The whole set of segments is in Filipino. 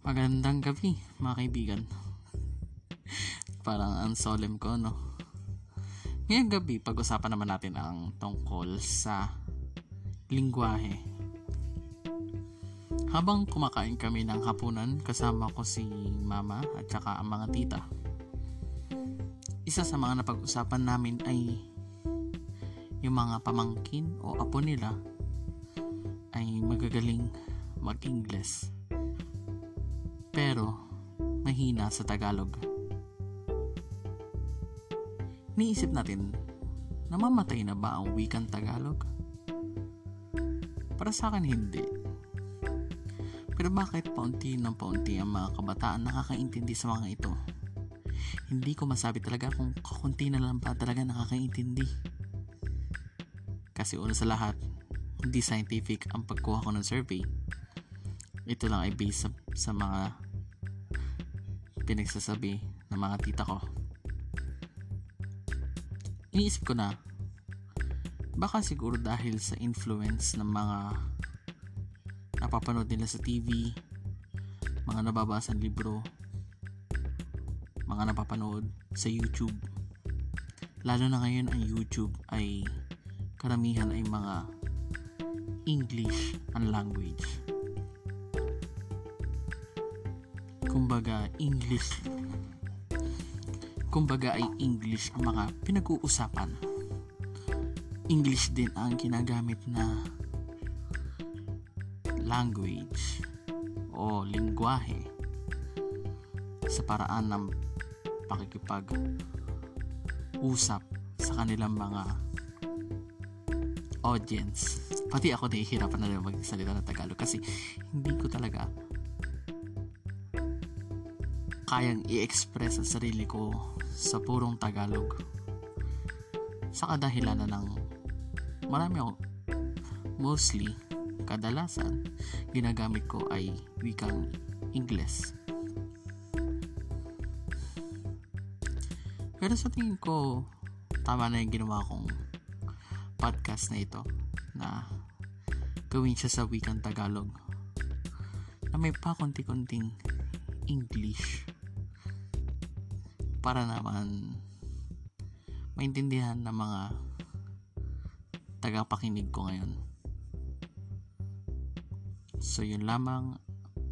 Magandang gabi, mga kaibigan. Parang ang solemn ko, no? Ngayong gabi, pag-usapan naman natin ang tungkol sa lingwahe. Habang kumakain kami ng hapunan, kasama ko si mama at saka ang mga tita. Isa sa mga napag-usapan namin ay yung mga pamangkin o apo nila ay magagaling mag-Ingles. Pero mahina sa Tagalog. Niisip natin, namamatay na ba ang wikang Tagalog? Para sa akin hindi. Pero bakit paunti ng paunti ang mga kabataan nakakaintindi sa mga ito? Hindi ko masabi talaga kung kakunti na lang ba talaga nakakaintindi. Kasi una sa lahat, hindi scientific ang pagkuha ko ng survey. Ito lang ay based sa, sa mga pinagsasabi ng mga tita ko. Iniisip ko na, baka siguro dahil sa influence ng mga napapanood nila sa TV, mga nababasa libro, mga napapanood sa YouTube. Lalo na ngayon ang YouTube ay karamihan ay mga English ang language. Kumbaga, English kumbaga ay English ang mga pinag-uusapan. English din ang ginagamit na language o lingwahe sa paraan ng pakikipag usap sa kanilang mga audience. Pati ako nahihirapan na rin magsalita ng Tagalog kasi hindi ko talaga kayang i-express ang sarili ko sa purong Tagalog. Sa kadahilan na ng marami ako mostly kadalasan ginagamit ko ay wikang Ingles. Pero sa tingin ko tama na yung ginawa kong podcast na ito na gawin siya sa wikang Tagalog na may pa konti-konting English para naman maintindihan ng mga tagapakinig ko ngayon. So yun lamang.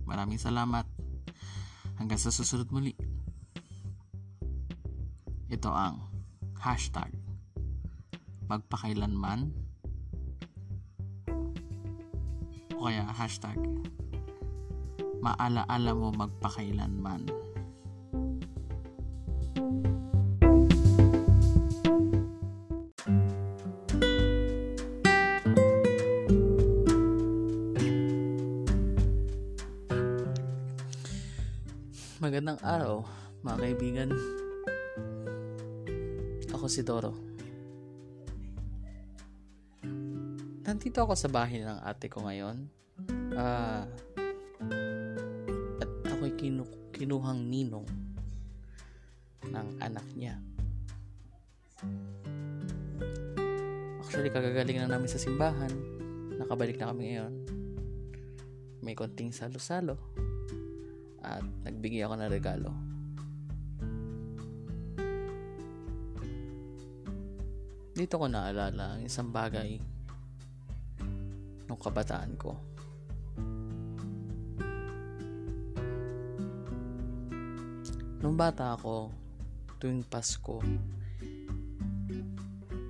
Maraming salamat. Hanggang sa susunod muli. Ito ang hashtag magpakailanman o kaya hashtag maalaala mo magpakailanman. Magandang araw, mga kaibigan. Ako si Doro. Nandito ako sa bahay ng ate ko ngayon. Ah, at ako'y kinu- kinuhang ninong ng anak niya. Actually, kagagaling na namin sa simbahan. Nakabalik na kami ngayon. May konting salo-salo at nagbigay ako ng regalo. Dito ko naalala ang isang bagay nung kabataan ko. Nung bata ako, tuwing Pasko,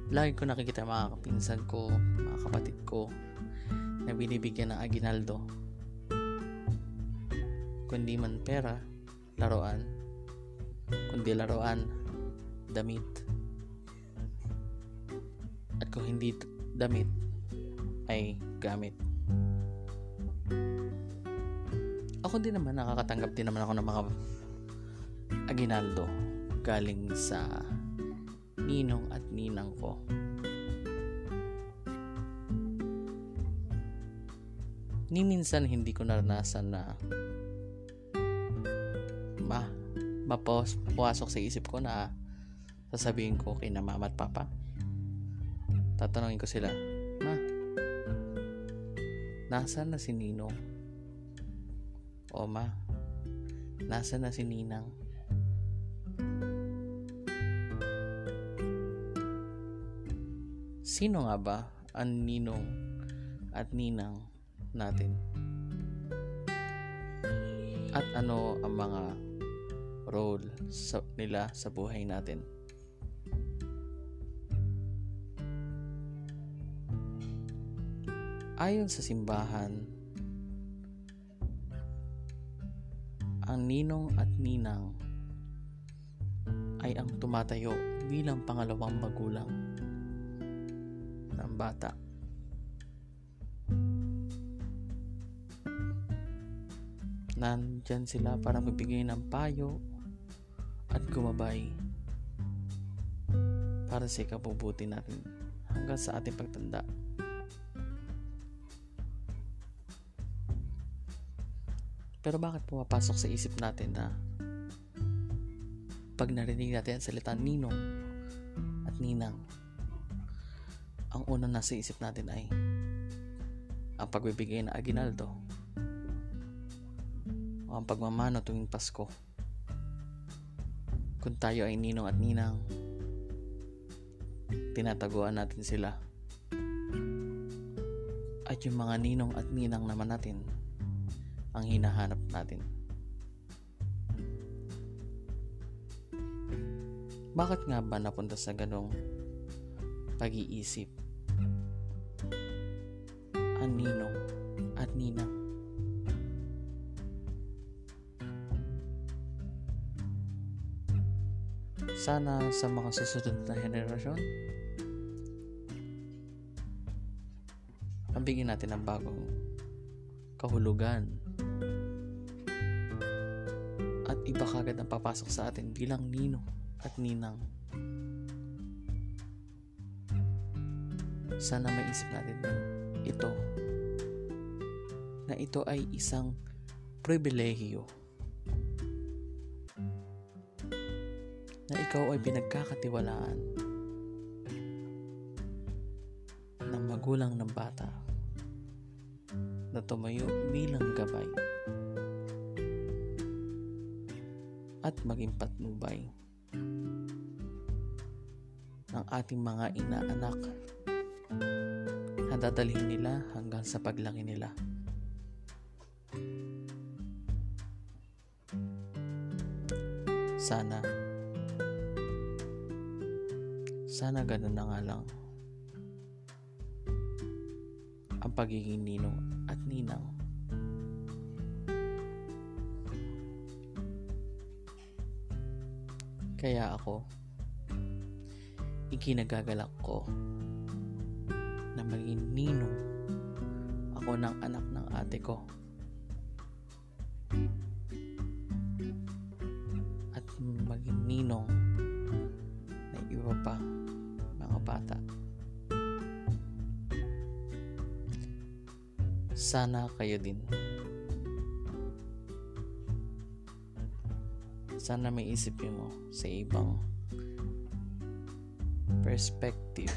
lagi ko nakikita mga kapinsan ko, mga kapatid ko, na binibigyan ng aginaldo kundi man pera, laruan, kundi laruan, damit. At kung hindi damit, ay gamit. Ako din naman, nakakatanggap din naman ako ng mga aginaldo galing sa ninong at ninang ko. Ni minsan hindi ko naranasan na mapos pumasok sa isip ko na sasabihin ko kay na mama at papa tatanungin ko sila ma nasaan na si Ninong o ma Nasa na si Ninang? Sino nga ba ang ninong at ninang natin? At ano ang mga role sa, nila sa buhay natin? Ayon sa simbahan, ang ninong at ninang ay ang tumatayo bilang pangalawang magulang ng bata. Nandyan sila para magbigay ng payo gumabay para sa ikabubuti natin hanggang sa ating pagtanda. Pero bakit pumapasok sa isip natin na pag narinig natin ang salita ninong at ninang, ang unang nasa isip natin ay ang pagbibigay ng aginaldo o ang pagmamano tuwing Pasko. Kung tayo ay ninong at ninang, tinataguan natin sila. At yung mga ninong at ninang naman natin, ang hinahanap natin. Bakit nga ba napunta sa ganong pag-iisip Sana sa mga susunod na henerasyon, mabigyan natin ng bagong kahulugan at iba kagad ang papasok sa atin bilang nino at ninang. Sana maisip natin ito na ito ay isang pribilehiyo na ikaw ay pinagkakatiwalaan ng magulang ng bata na tumayo bilang gabay at maging patnubay ng ating mga inaanak na dadalhin nila hanggang sa paglaki nila. Sana sana ganun na nga lang ang pagiging ninong at ninang. Kaya ako, ikinagagalak ko na maging ninong ako ng anak ng ate ko. Sana kayo din. Sana may isip mo sa ibang perspective